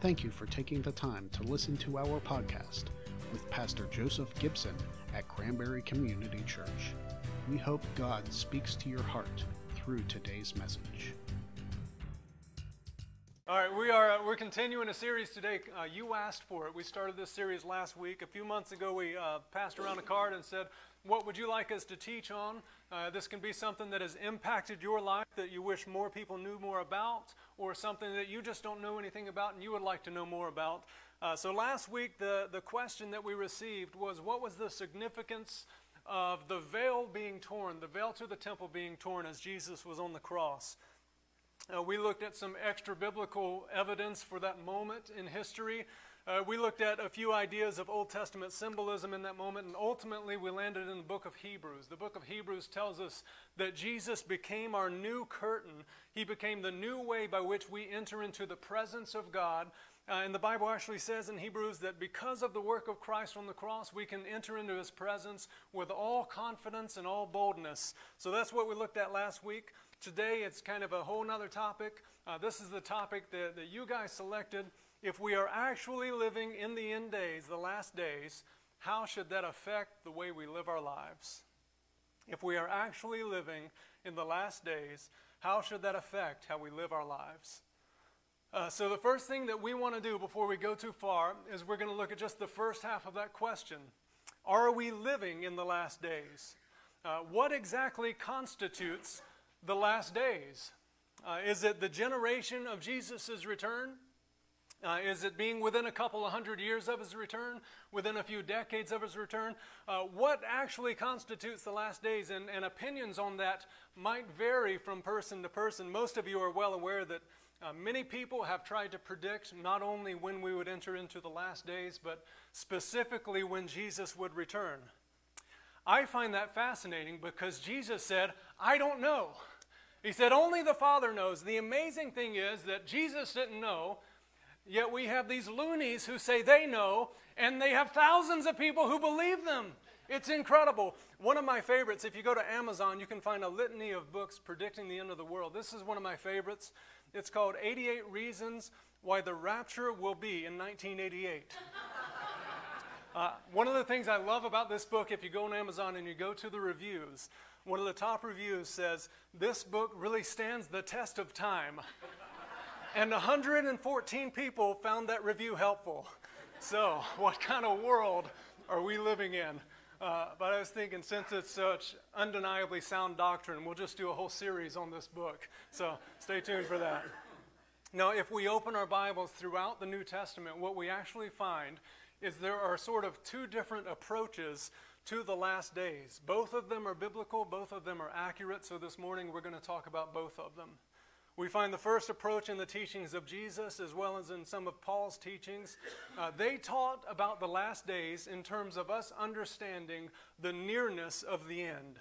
Thank you for taking the time to listen to our podcast with Pastor Joseph Gibson at Cranberry Community Church. We hope God speaks to your heart through today's message. All right, we are uh, we're continuing a series today. Uh, you asked for it. We started this series last week. A few months ago, we uh, passed around a card and said, "What would you like us to teach on?" Uh, this can be something that has impacted your life that you wish more people knew more about, or something that you just don't know anything about and you would like to know more about. Uh, so last week, the the question that we received was, "What was the significance?" Of the veil being torn, the veil to the temple being torn as Jesus was on the cross. Uh, we looked at some extra biblical evidence for that moment in history. Uh, we looked at a few ideas of Old Testament symbolism in that moment, and ultimately we landed in the book of Hebrews. The book of Hebrews tells us that Jesus became our new curtain. He became the new way by which we enter into the presence of God. Uh, and the Bible actually says in Hebrews that because of the work of Christ on the cross, we can enter into his presence with all confidence and all boldness. So that's what we looked at last week. Today, it's kind of a whole nother topic. Uh, this is the topic that, that you guys selected. If we are actually living in the end days, the last days, how should that affect the way we live our lives? If we are actually living in the last days, how should that affect how we live our lives? Uh, so, the first thing that we want to do before we go too far is we're going to look at just the first half of that question Are we living in the last days? Uh, what exactly constitutes the last days? Uh, is it the generation of Jesus' return? Uh, is it being within a couple of hundred years of his return? Within a few decades of his return? Uh, what actually constitutes the last days? And, and, opinions on that might vary from person to person. Most of you are well aware that uh, many people have tried to predict not only when we would enter into the last days, but specifically when Jesus would return. I find that fascinating because Jesus said, I don't know. He said, Only the Father knows. The amazing thing is that Jesus didn't know, yet we have these loonies who say they know, and they have thousands of people who believe them. It's incredible. One of my favorites, if you go to Amazon, you can find a litany of books predicting the end of the world. This is one of my favorites. It's called 88 Reasons Why the Rapture Will Be in 1988. Uh, one of the things I love about this book, if you go on Amazon and you go to the reviews, one of the top reviews says, This book really stands the test of time. and 114 people found that review helpful. So, what kind of world are we living in? Uh, but I was thinking, since it's such undeniably sound doctrine, we'll just do a whole series on this book. So, stay tuned for that. Now, if we open our Bibles throughout the New Testament, what we actually find is there are sort of two different approaches to the last days. Both of them are biblical, both of them are accurate, so this morning we're going to talk about both of them. We find the first approach in the teachings of Jesus as well as in some of Paul's teachings. Uh, they taught about the last days in terms of us understanding the nearness of the end.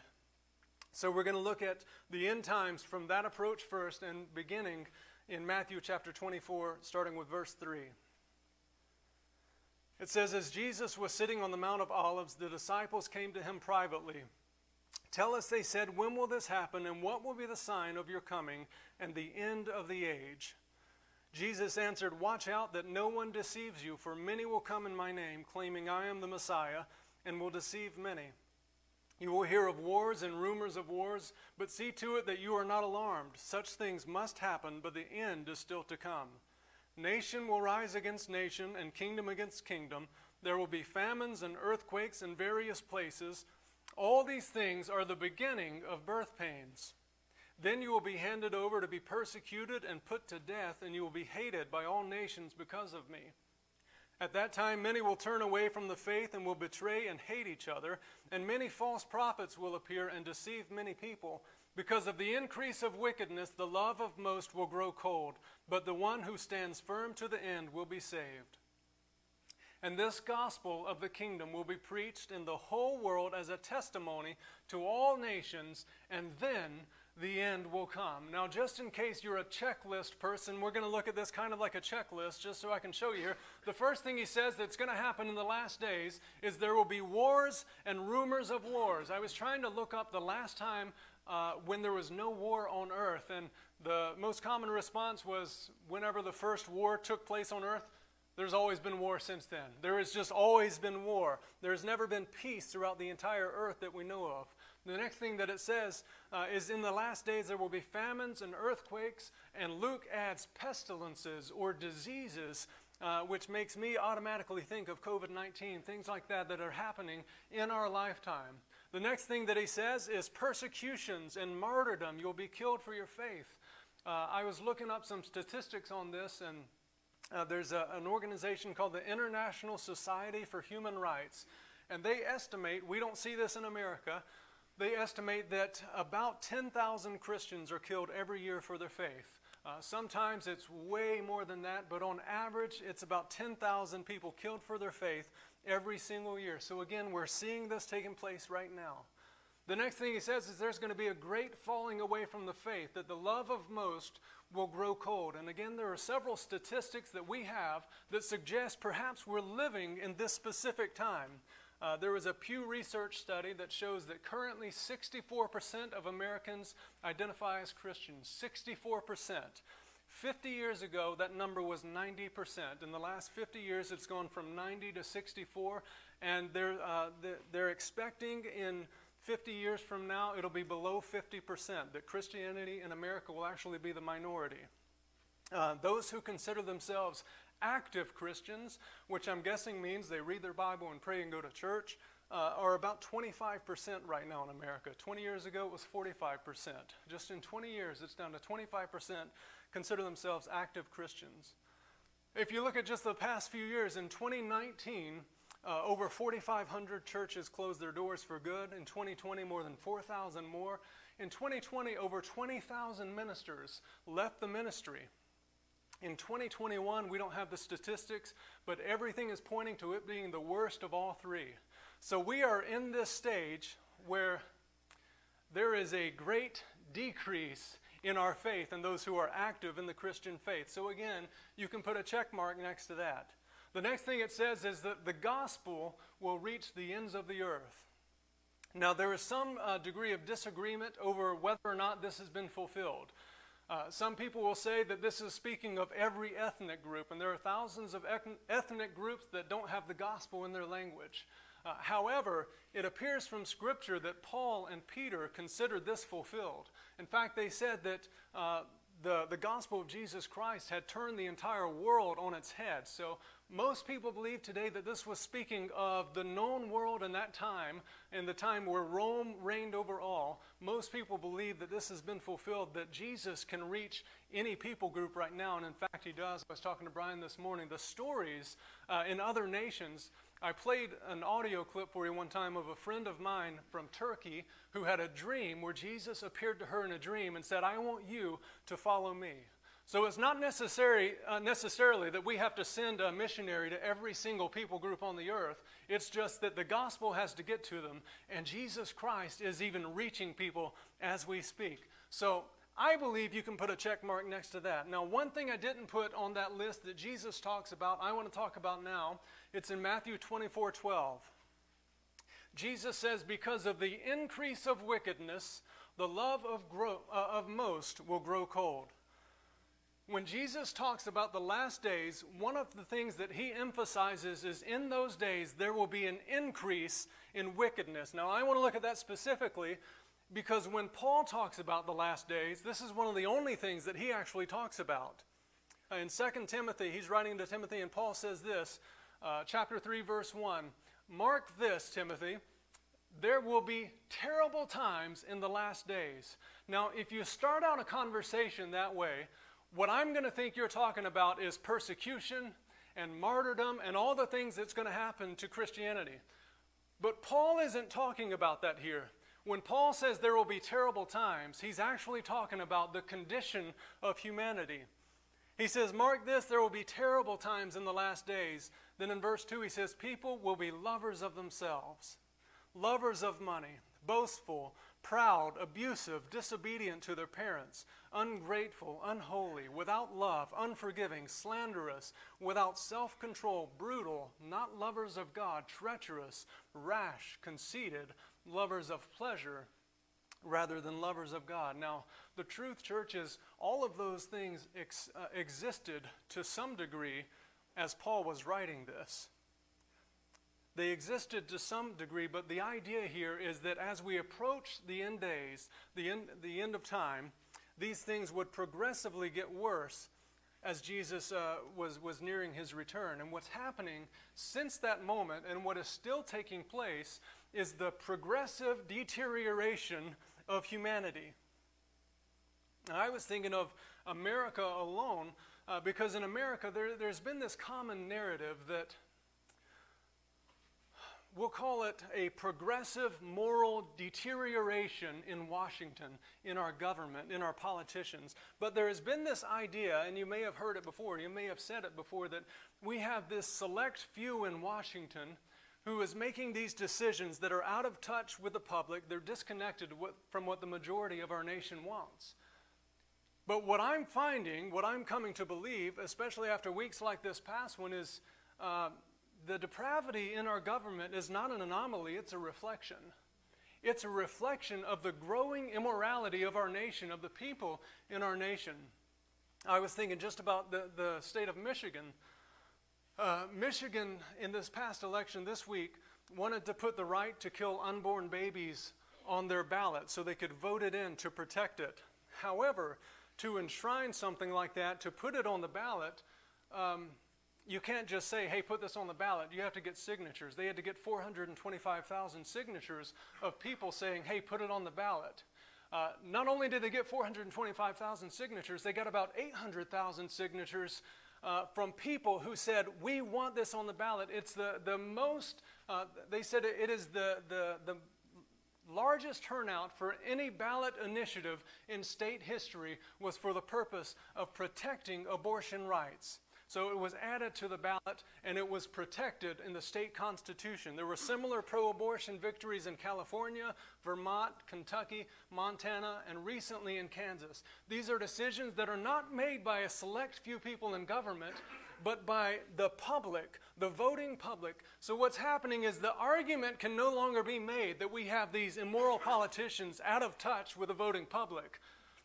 So we're going to look at the end times from that approach first and beginning in Matthew chapter 24, starting with verse 3. It says, As Jesus was sitting on the Mount of Olives, the disciples came to him privately. Tell us, they said, when will this happen, and what will be the sign of your coming and the end of the age? Jesus answered, Watch out that no one deceives you, for many will come in my name, claiming I am the Messiah, and will deceive many. You will hear of wars and rumors of wars, but see to it that you are not alarmed. Such things must happen, but the end is still to come. Nation will rise against nation and kingdom against kingdom. There will be famines and earthquakes in various places. All these things are the beginning of birth pains. Then you will be handed over to be persecuted and put to death, and you will be hated by all nations because of me. At that time, many will turn away from the faith and will betray and hate each other, and many false prophets will appear and deceive many people. Because of the increase of wickedness, the love of most will grow cold, but the one who stands firm to the end will be saved. And this gospel of the kingdom will be preached in the whole world as a testimony to all nations, and then the end will come. Now, just in case you're a checklist person, we're going to look at this kind of like a checklist, just so I can show you here. The first thing he says that's going to happen in the last days is there will be wars and rumors of wars. I was trying to look up the last time uh, when there was no war on earth. And The most common response was whenever the first war took place on earth, there's always been war since then. There has just always been war. There's never been peace throughout the entire earth that we know of. The next thing that it says uh, is in the last days there will be famines and earthquakes, and Luke adds pestilences or diseases, uh, which makes me automatically think of COVID 19, things like that that are happening in our lifetime. The next thing that he says is persecutions and martyrdom. You'll be killed for your faith. Uh, I was looking up some statistics on this, and uh, there's a, an organization called the International Society for Human Rights, and they estimate, we don't see this in America, they estimate that about 10,000 Christians are killed every year for their faith. Uh, sometimes it's way more than that, but on average, it's about 10,000 people killed for their faith every single year. So again, we're seeing this taking place right now. The next thing he says is there's going to be a great falling away from the faith, that the love of most will grow cold. And again, there are several statistics that we have that suggest perhaps we're living in this specific time. Uh, there was a Pew Research study that shows that currently 64% of Americans identify as Christians. 64%. 50 years ago, that number was 90%. In the last 50 years, it's gone from 90 to 64, and they're, uh, they're expecting in 50 years from now, it'll be below 50%, that Christianity in America will actually be the minority. Uh, those who consider themselves active Christians, which I'm guessing means they read their Bible and pray and go to church, uh, are about 25% right now in America. 20 years ago, it was 45%. Just in 20 years, it's down to 25% consider themselves active Christians. If you look at just the past few years, in 2019, uh, over 4,500 churches closed their doors for good. In 2020, more than 4,000 more. In 2020, over 20,000 ministers left the ministry. In 2021, we don't have the statistics, but everything is pointing to it being the worst of all three. So we are in this stage where there is a great decrease in our faith and those who are active in the Christian faith. So again, you can put a check mark next to that. The next thing it says is that the gospel will reach the ends of the earth. Now, there is some uh, degree of disagreement over whether or not this has been fulfilled. Uh, some people will say that this is speaking of every ethnic group, and there are thousands of ethnic groups that don't have the gospel in their language. Uh, however, it appears from Scripture that Paul and Peter considered this fulfilled. In fact, they said that uh, the, the gospel of Jesus Christ had turned the entire world on its head. So most people believe today that this was speaking of the known world in that time, in the time where Rome reigned over all. Most people believe that this has been fulfilled, that Jesus can reach any people group right now, and in fact, he does. I was talking to Brian this morning. The stories uh, in other nations. I played an audio clip for you one time of a friend of mine from Turkey who had a dream where Jesus appeared to her in a dream and said, I want you to follow me. So it's not necessary, uh, necessarily that we have to send a missionary to every single people group on the earth. It's just that the gospel has to get to them, and Jesus Christ is even reaching people as we speak. So I believe you can put a check mark next to that. Now, one thing I didn't put on that list that Jesus talks about, I want to talk about now. It's in Matthew 24 12. Jesus says, Because of the increase of wickedness, the love of, grow, uh, of most will grow cold. When Jesus talks about the last days, one of the things that he emphasizes is in those days there will be an increase in wickedness. Now, I want to look at that specifically because when Paul talks about the last days, this is one of the only things that he actually talks about. In 2 Timothy, he's writing to Timothy, and Paul says this, uh, chapter 3, verse 1 Mark this, Timothy, there will be terrible times in the last days. Now, if you start out a conversation that way, what I'm going to think you're talking about is persecution and martyrdom and all the things that's going to happen to Christianity. But Paul isn't talking about that here. When Paul says there will be terrible times, he's actually talking about the condition of humanity. He says, Mark this, there will be terrible times in the last days. Then in verse 2, he says, People will be lovers of themselves, lovers of money, boastful, proud, abusive, disobedient to their parents, ungrateful, unholy, without love, unforgiving, slanderous, without self control, brutal, not lovers of God, treacherous, rash, conceited, lovers of pleasure rather than lovers of God. Now, the truth, church, is all of those things ex- uh, existed to some degree as Paul was writing this. They existed to some degree, but the idea here is that as we approach the end days, the end, the end of time, these things would progressively get worse as Jesus uh, was, was nearing his return. And what's happening since that moment and what is still taking place is the progressive deterioration of humanity. Now, I was thinking of America alone uh, because in America there, there's been this common narrative that we'll call it a progressive moral deterioration in Washington, in our government, in our politicians. But there has been this idea, and you may have heard it before, you may have said it before, that we have this select few in Washington who is making these decisions that are out of touch with the public. They're disconnected from what the majority of our nation wants. But what I'm finding, what I'm coming to believe, especially after weeks like this past one, is uh, the depravity in our government is not an anomaly, it's a reflection. It's a reflection of the growing immorality of our nation, of the people in our nation. I was thinking just about the, the state of Michigan. Uh, Michigan, in this past election this week, wanted to put the right to kill unborn babies on their ballot so they could vote it in to protect it. However, to enshrine something like that, to put it on the ballot, um, you can't just say, hey, put this on the ballot. You have to get signatures. They had to get 425,000 signatures of people saying, hey, put it on the ballot. Uh, not only did they get 425,000 signatures, they got about 800,000 signatures uh, from people who said, We want this on the ballot. It's the, the most, uh, they said it is the, the, the largest turnout for any ballot initiative in state history was for the purpose of protecting abortion rights. So it was added to the ballot and it was protected in the state constitution. There were similar pro abortion victories in California, Vermont, Kentucky, Montana, and recently in Kansas. These are decisions that are not made by a select few people in government, but by the public, the voting public. So what's happening is the argument can no longer be made that we have these immoral politicians out of touch with the voting public.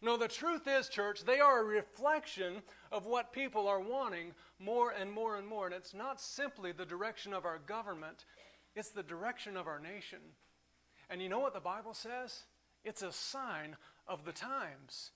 No, the truth is, church, they are a reflection of what people are wanting more and more and more. And it's not simply the direction of our government, it's the direction of our nation. And you know what the Bible says? It's a sign of the times.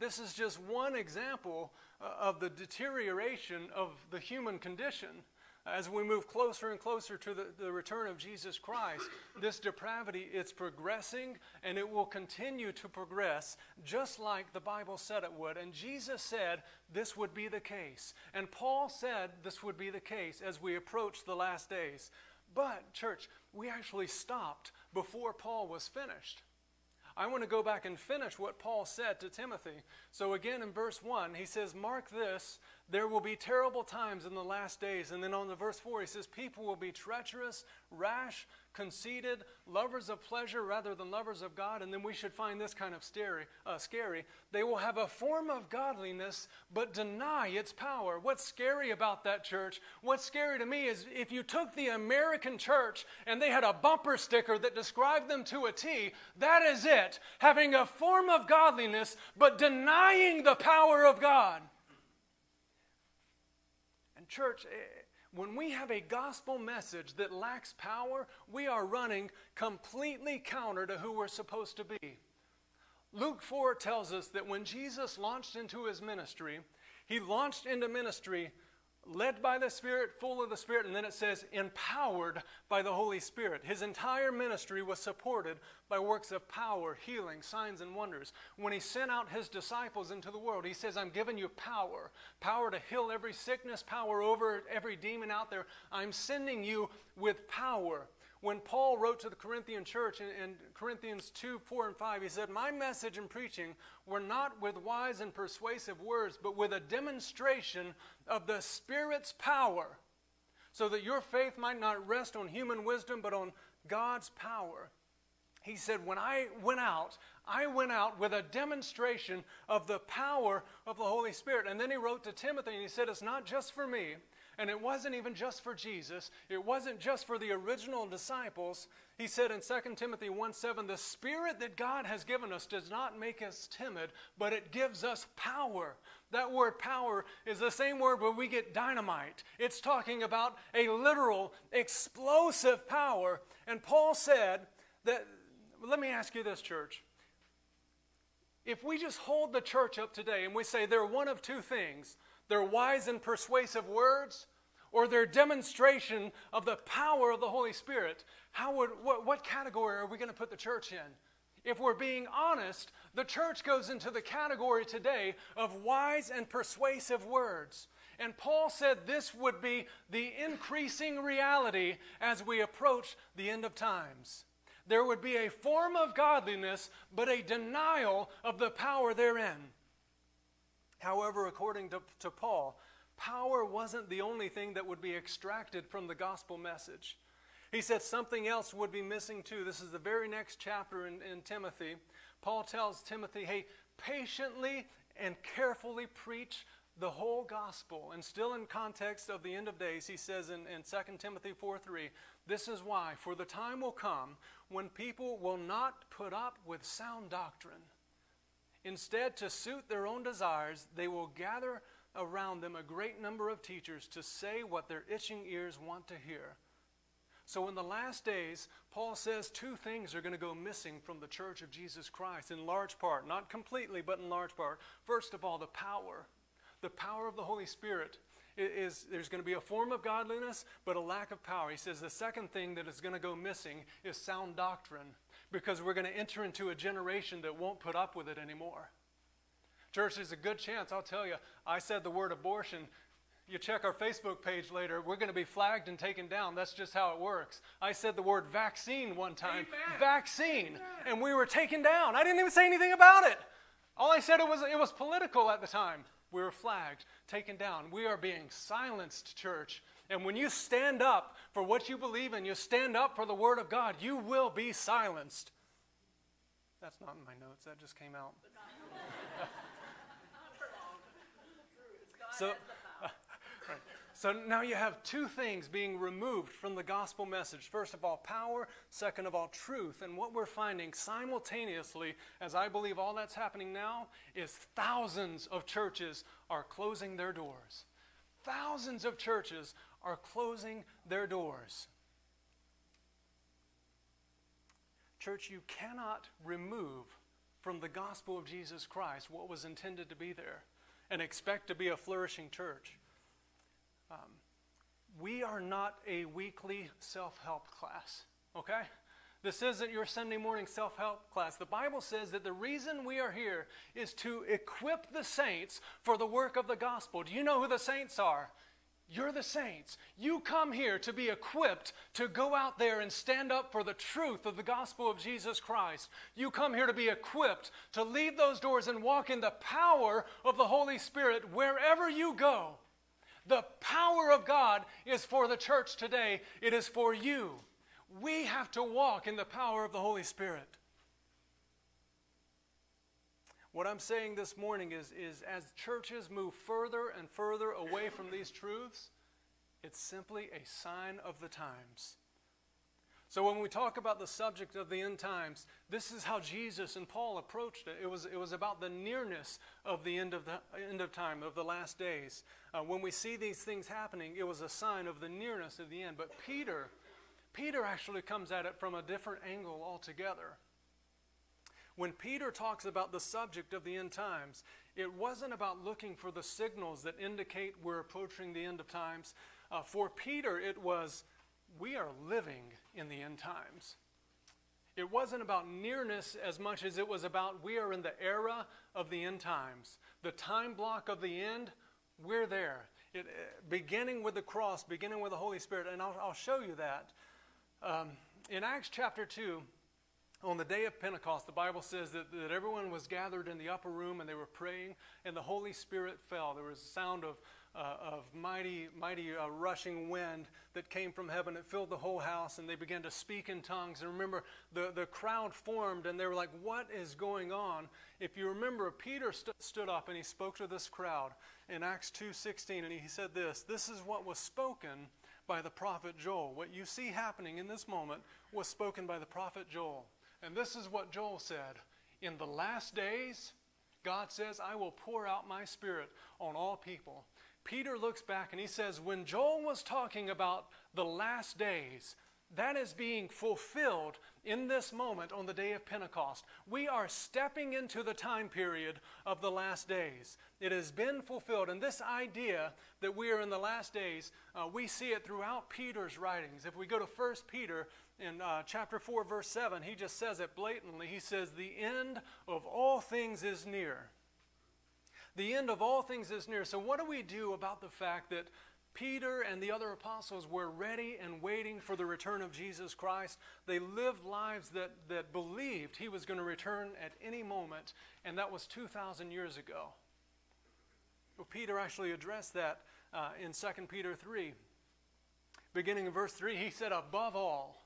This is just one example uh, of the deterioration of the human condition. As we move closer and closer to the, the return of Jesus Christ, this depravity is progressing and it will continue to progress just like the Bible said it would. And Jesus said this would be the case. And Paul said this would be the case as we approach the last days. But, church, we actually stopped before Paul was finished. I want to go back and finish what Paul said to Timothy. So, again, in verse 1, he says, Mark this there will be terrible times in the last days. And then on the verse 4, he says, People will be treacherous, rash, conceited, lovers of pleasure rather than lovers of God. And then we should find this kind of scary. Uh, scary. They will have a form of godliness, but deny its power. What's scary about that church? What's scary to me is if you took the American church and they had a bumper sticker that described them to a T, that is it. Having a form of godliness, but denying the power of God. Church, eh, when we have a gospel message that lacks power, we are running completely counter to who we're supposed to be. Luke 4 tells us that when Jesus launched into his ministry, he launched into ministry led by the Spirit, full of the Spirit, and then it says empowered by the Holy Spirit. His entire ministry was supported by works of power, healing, signs, and wonders. When he sent out his disciples into the world, he says, I'm giving you power power to heal every sickness, power over every demon out there. I'm sending you with power when Paul wrote to the Corinthian church in, in, Corinthians 2 4 and 5, he said, My message and preaching were not with wise and persuasive words, but with a demonstration of the Spirit's power, so that your faith might not rest on human wisdom, but on God's power. he said, When I went out, I went out with a demonstration of the power of the Holy Spirit. And then he wrote to Timothy and he said, It's not just for me. And it wasn't even just for Jesus. It wasn't just for the original disciples. He said in 2 Timothy 1 7, The Spirit that God has given us does not make us timid, but it gives us power. That word power is the same word where we get dynamite. It's talking about a literal, explosive power. And Paul said that let me ask you this, church. If we just hold the church up today and we say they're one of two things they're wise and persuasive words, or their demonstration of the power of the Holy Spirit, how would, what, what category are we going to put the church in? If we're being honest, the church goes into the category today of wise and persuasive words. And Paul said this would be the increasing reality as we approach the end of times there would be a form of godliness, but a denial of the power therein. However, according to, to Paul, power wasn't the only thing that would be extracted from the gospel message. He said something else would be missing too. This is the very next chapter in, in Timothy. Paul tells Timothy, hey, patiently and carefully preach the whole gospel. And still in context of the end of days, he says in, in 2 Timothy 4 3, this is why, for the time will come when people will not put up with sound doctrine. Instead, to suit their own desires, they will gather around them a great number of teachers to say what their itching ears want to hear. So, in the last days, Paul says two things are going to go missing from the church of Jesus Christ, in large part, not completely, but in large part. First of all, the power the power of the Holy Spirit is there's going to be a form of godliness, but a lack of power. He says the second thing that is going to go missing is sound doctrine because we're going to enter into a generation that won't put up with it anymore. Church, there's a good chance, I'll tell you, I said the word abortion. You check our Facebook page later, we're going to be flagged and taken down. That's just how it works. I said the word vaccine one time. Amen. Vaccine. Amen. And we were taken down. I didn't even say anything about it. All I said it was it was political at the time. We were flagged, taken down. We are being silenced, church. And when you stand up for what you believe in, you stand up for the Word of God, you will be silenced. That's not in my notes, that just came out. so, so now you have two things being removed from the gospel message. First of all, power. Second of all, truth. And what we're finding simultaneously, as I believe all that's happening now, is thousands of churches are closing their doors. Thousands of churches are closing their doors. Church, you cannot remove from the gospel of Jesus Christ what was intended to be there and expect to be a flourishing church. Um, we are not a weekly self help class, okay? This isn't your Sunday morning self help class. The Bible says that the reason we are here is to equip the saints for the work of the gospel. Do you know who the saints are? You're the saints. You come here to be equipped to go out there and stand up for the truth of the gospel of Jesus Christ. You come here to be equipped to leave those doors and walk in the power of the Holy Spirit wherever you go. The power of God is for the church today, it is for you. We have to walk in the power of the Holy Spirit. What I'm saying this morning is, is as churches move further and further away from these truths, it's simply a sign of the times. So when we talk about the subject of the end times, this is how Jesus and Paul approached it. It was, it was about the nearness of the end of, the, end of time, of the last days. Uh, when we see these things happening, it was a sign of the nearness of the end. But Peter, Peter actually comes at it from a different angle altogether. When Peter talks about the subject of the end times, it wasn't about looking for the signals that indicate we're approaching the end of times. Uh, for Peter, it was we are living in the end times. It wasn't about nearness as much as it was about we are in the era of the end times. The time block of the end, we're there. It, uh, beginning with the cross, beginning with the Holy Spirit. And I'll, I'll show you that. Um, in Acts chapter 2, on the day of Pentecost, the Bible says that, that everyone was gathered in the upper room and they were praying, and the Holy Spirit fell. There was a sound of, uh, of mighty, mighty uh, rushing wind that came from heaven. It filled the whole house, and they began to speak in tongues. And remember, the, the crowd formed, and they were like, What is going on? If you remember, Peter st- stood up and he spoke to this crowd in Acts 2.16, and he said this, This is what was spoken by the prophet Joel. What you see happening in this moment was spoken by the prophet Joel. And this is what Joel said In the last days, God says, I will pour out my spirit on all people. Peter looks back and he says, When Joel was talking about the last days, that is being fulfilled in this moment on the day of Pentecost. We are stepping into the time period of the last days. It has been fulfilled. And this idea that we are in the last days, uh, we see it throughout Peter's writings. If we go to 1 Peter in uh, chapter 4, verse 7, he just says it blatantly. He says, The end of all things is near. The end of all things is near. So, what do we do about the fact that Peter and the other apostles were ready and waiting for the return of Jesus Christ. They lived lives that, that believed he was going to return at any moment, and that was 2,000 years ago. Well, Peter actually addressed that uh, in 2 Peter 3. Beginning in verse 3, he said, Above all,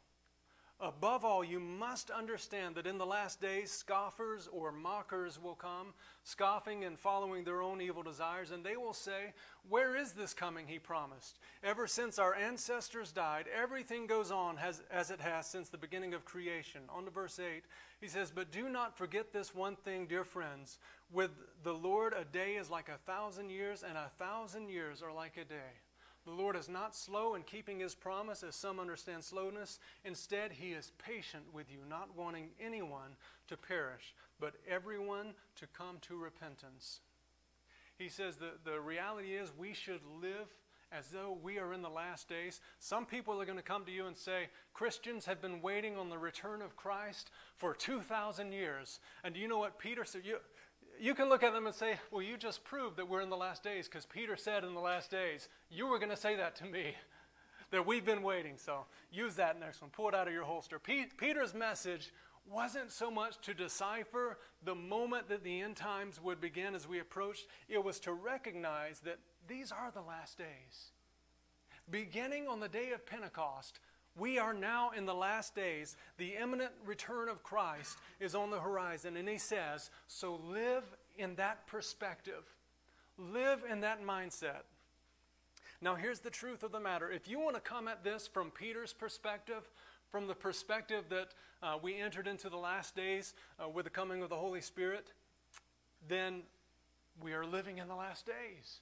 Above all, you must understand that in the last days, scoffers or mockers will come, scoffing and following their own evil desires, and they will say, Where is this coming he promised? Ever since our ancestors died, everything goes on as, as it has since the beginning of creation. On to verse 8, he says, But do not forget this one thing, dear friends. With the Lord, a day is like a thousand years, and a thousand years are like a day. The Lord is not slow in keeping his promise, as some understand slowness. Instead, he is patient with you, not wanting anyone to perish, but everyone to come to repentance. He says that the reality is we should live as though we are in the last days. Some people are going to come to you and say, Christians have been waiting on the return of Christ for 2,000 years. And do you know what Peter said? You, can look at them and say, Well, you just proved that we're in the last days because Peter said in the last days, you were going to say that to me, that we've been waiting. So use that next one. Pull it out of your holster. P- Peter's message wasn't so much to decipher the moment that the end times would begin as we approached, it was to recognize that these are the last days. Beginning on the day of Pentecost, we are now in the last days. The imminent return of Christ is on the horizon. And he says, so live in that perspective, live in that mindset. Now, here's the truth of the matter. If you want to come at this from Peter's perspective, from the perspective that uh, we entered into the last days uh, with the coming of the Holy Spirit, then we are living in the last days.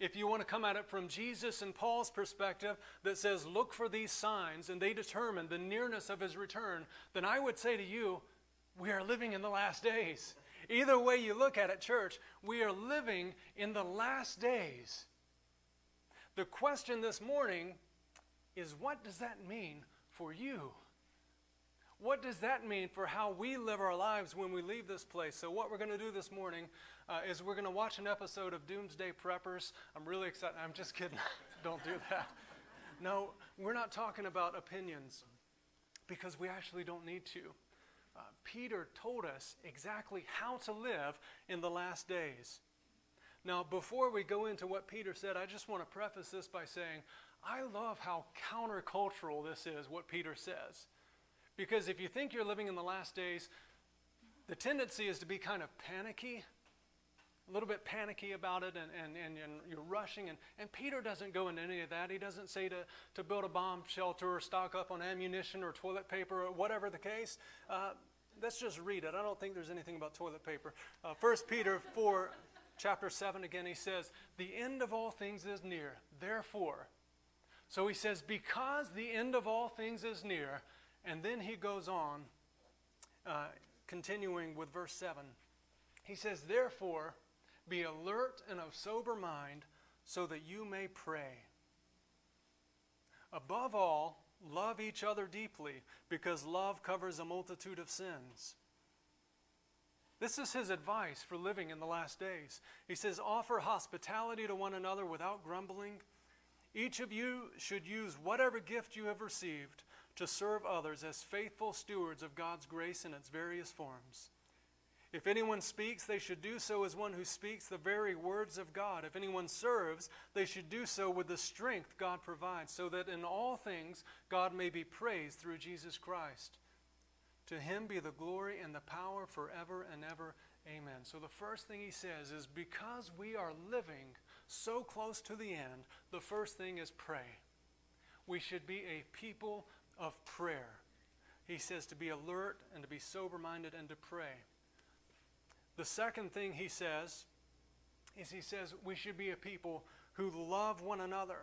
If you want to come at it from Jesus and Paul's perspective that says, look for these signs and they determine the nearness of his return, then I would say to you, we are living in the last days. Either way you look at it, church, we are living in the last days. The question this morning is what does that mean for you? What does that mean for how we live our lives when we leave this place? So, what we're going to do this morning uh, is we're going to watch an episode of Doomsday Preppers. I'm really excited. I'm just kidding. Don't do that. No, we're not talking about opinions because we actually don't need to. Uh, Peter told us exactly how to live in the last days. Now, before we go into what Peter said, I just want to preface this by saying I love how countercultural this is, what Peter says. Because if you think you're living in the last days, the tendency is to be kind of panicky a little bit panicky about it and, and, and, and, you're rushing. And, and Peter doesn't go into any of that. He doesn't say to, to build a bomb shelter or stock up on ammunition or toilet paper or whatever the case. Uh, let's just read it. I don't think there's anything about toilet paper. Uh, 1 Peter 4, chapter 7, again, he says, The end of all things is near. Therefore, so he says, Because the end of all things is near. And then he goes on, uh, continuing with verse 7. He says, Therefore, be alert and of sober mind so that you may pray. Above all, love each other deeply because love covers a multitude of sins. This is his advice for living in the last days. He says, Offer hospitality to one another without grumbling. Each of you should use whatever gift you have received to serve others as faithful stewards of God's grace in its various forms. If anyone speaks, they should do so as one who speaks the very words of God. If anyone serves, they should do so with the strength God provides, so that in all things God may be praised through Jesus Christ. To him be the glory and the power forever and ever. Amen. So the first thing he says is because we are living so close to the end, the first thing is pray. We should be a people of prayer. He says to be alert and to be sober minded and to pray. The second thing he says is he says we should be a people who love one another.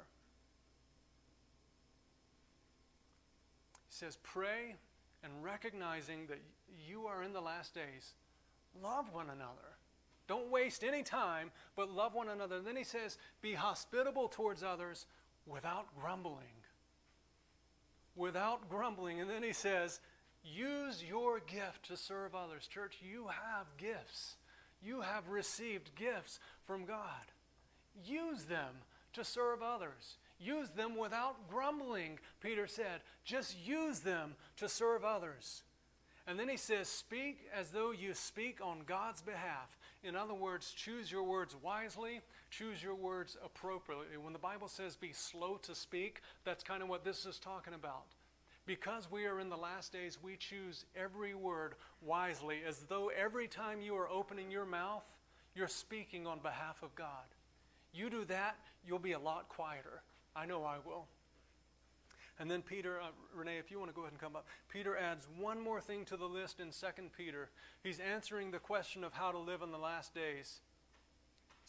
He says, pray and recognizing that you are in the last days, love one another. Don't waste any time, but love one another. And then he says, be hospitable towards others without grumbling. Without grumbling. And then he says, Use your gift to serve others. Church, you have gifts. You have received gifts from God. Use them to serve others. Use them without grumbling, Peter said. Just use them to serve others. And then he says, Speak as though you speak on God's behalf. In other words, choose your words wisely, choose your words appropriately. When the Bible says be slow to speak, that's kind of what this is talking about. Because we are in the last days, we choose every word wisely, as though every time you are opening your mouth, you're speaking on behalf of God. You do that, you'll be a lot quieter. I know I will. And then Peter, uh, Renee, if you want to go ahead and come up, Peter adds one more thing to the list in 2 Peter. He's answering the question of how to live in the last days.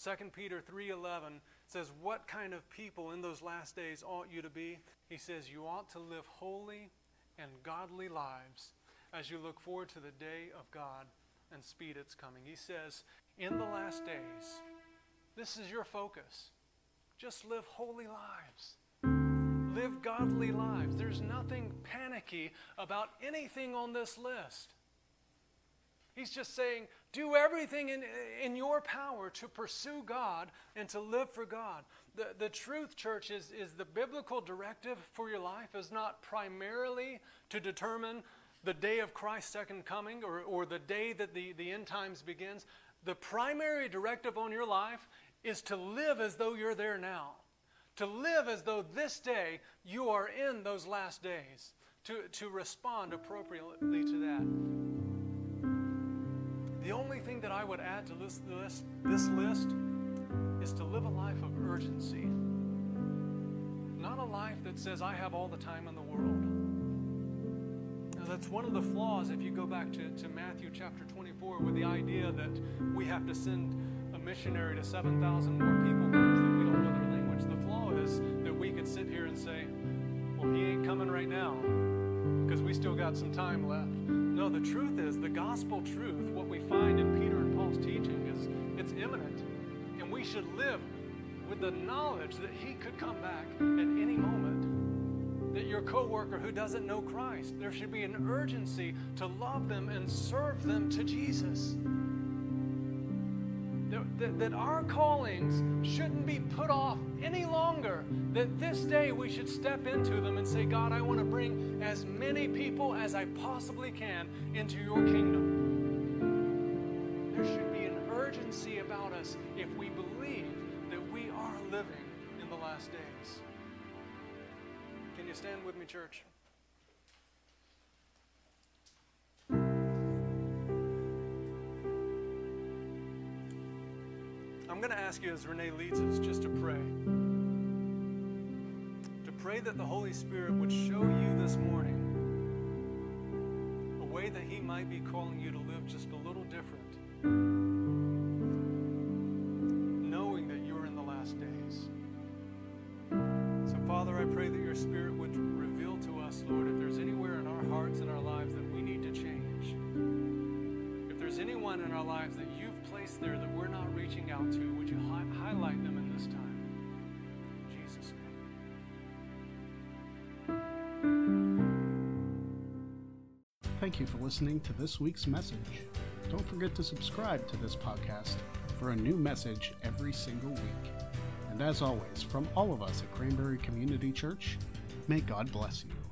2 Peter 3:11 says, What kind of people in those last days ought you to be? He says, You ought to live holy and godly lives as you look forward to the day of God and speed its coming. He says, In the last days, this is your focus. Just live holy lives. Live godly lives. There's nothing panicky about anything on this list. He's just saying, do everything in, in your power to pursue God and to live for God. The, the truth, church, is, is the biblical directive for your life is not primarily to determine the day of Christ's second coming or, or the day that the, the end times begins. The primary directive on your life is to live as though you're there now. To live as though this day you are in those last days. To, to respond appropriately to that. The only thing that I would add to this list, this list is to live a life of urgency. Not a life that says, I have all the time in the world. Now, that's one of the flaws if you go back to, to Matthew chapter 24 with the idea that we have to send a missionary to 7,000 more people and say, well, he ain't coming right now because we still got some time left. No, the truth is, the gospel truth, what we find in Peter and Paul's teaching, is it's imminent. And we should live with the knowledge that he could come back at any moment. That your coworker who doesn't know Christ, there should be an urgency to love them and serve them to Jesus. That, that, our callings shouldn't be put off any longer. That this day we should step into them and say, God, I want to bring as many people as I possibly can into your kingdom. There should be an urgency about us if we believe that we are living in the last days. Can you stand with me, church? I'm going to ask you as Renee leads us just to pray. To pray that the Holy Spirit would show you this morning a way that He might be calling you to live just a little different, knowing that you're in the last days. So, Father, I pray that your Spirit would reveal to us, Lord, if there's anywhere in our hearts and our lives that we need to change. If there's anyone in our lives that you've placed there that reaching out to, would you hi- highlight them in this time? Thank you for listening to this week's message. Don't forget to subscribe to this podcast for a new message every single week. And as always, from all of us at Cranberry Community Church, may God bless you.